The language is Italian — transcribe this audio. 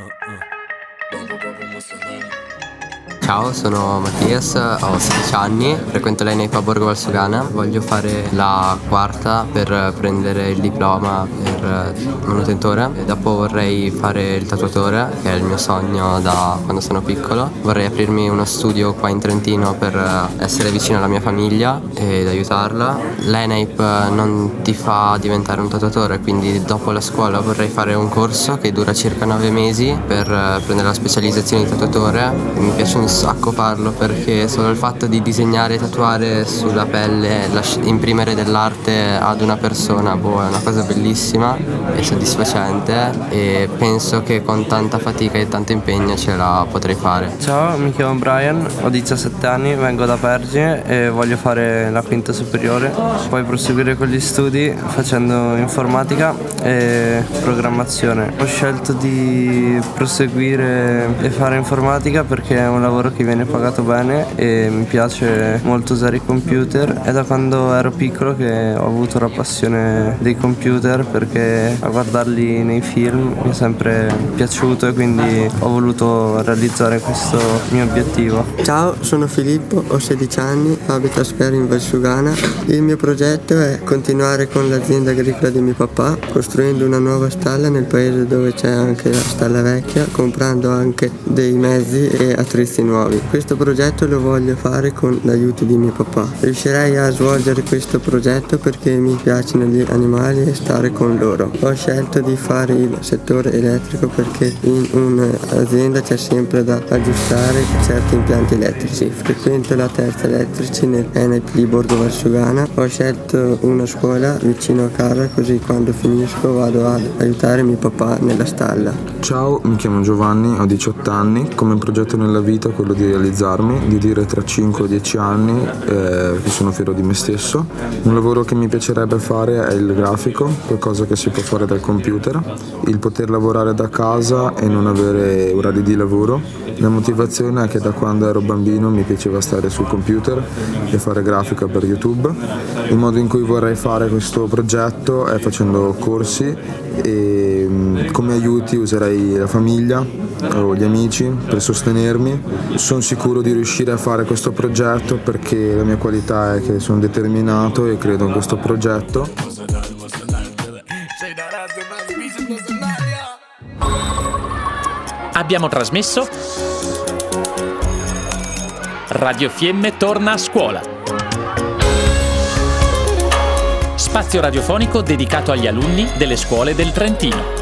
uh, uh. Ciao, sono Mattias, ho 16 anni, frequento l'ENEP a Borgo Valsugana, voglio fare la quarta per prendere il diploma per manutentore e dopo vorrei fare il tatuatore, che è il mio sogno da quando sono piccolo. Vorrei aprirmi uno studio qua in Trentino per essere vicino alla mia famiglia ed aiutarla. L'ENEP non ti fa diventare un tatuatore, quindi dopo la scuola vorrei fare un corso che dura circa 9 mesi per prendere la specializzazione di tatuatore. Mi piace un sacco farlo perché solo il fatto di disegnare e tatuare sulla pelle, imprimere dell'arte ad una persona, boh, è una cosa bellissima e soddisfacente e penso che con tanta fatica e tanto impegno ce la potrei fare. Ciao, mi chiamo Brian, ho 17 anni, vengo da Pergine e voglio fare la quinta superiore, poi proseguire con gli studi facendo informatica e programmazione. Ho scelto di proseguire e fare informatica perché è un lavoro che viene pagato bene e mi piace molto usare i computer. È da quando ero piccolo che ho avuto la passione dei computer perché a guardarli nei film mi è sempre piaciuto e quindi ho voluto realizzare questo mio obiettivo. Ciao, sono Filippo, ho 16 anni, abito a Spero in Valsugana. Il mio progetto è continuare con l'azienda agricola di mio papà, costruendo una nuova stalla nel paese dove c'è anche la stalla vecchia, comprando anche dei mezzi e attrezzi nuovi. Questo progetto lo voglio fare con l'aiuto di mio papà. Riuscirei a svolgere questo progetto perché mi piacciono gli animali e stare con loro. Ho scelto di fare il settore elettrico perché in un'azienda c'è sempre da aggiustare certi impianti elettrici. Frequento la terza elettrici nel NP di Borgo Valsugana. Ho scelto una scuola vicino a casa così quando finisco vado ad aiutare mio papà nella stalla. Ciao, mi chiamo Giovanni, ho 18 anni. Come progetto nella vita quello di realizzarmi, di dire tra 5 o 10 anni eh, che sono fiero di me stesso. Un lavoro che mi piacerebbe fare è il grafico, qualcosa che si può fare dal computer, il poter lavorare da casa e non avere orari di lavoro. La motivazione è che da quando ero bambino mi piaceva stare sul computer e fare grafica per YouTube. Il modo in cui vorrei fare questo progetto è facendo corsi e mm, come aiuti userei la famiglia o gli amici per sostenermi. Sono sicuro di riuscire a fare questo progetto perché la mia qualità è che sono determinato e credo in questo progetto. Abbiamo trasmesso Radio Fiemme torna a scuola. Spazio radiofonico dedicato agli alunni delle scuole del Trentino.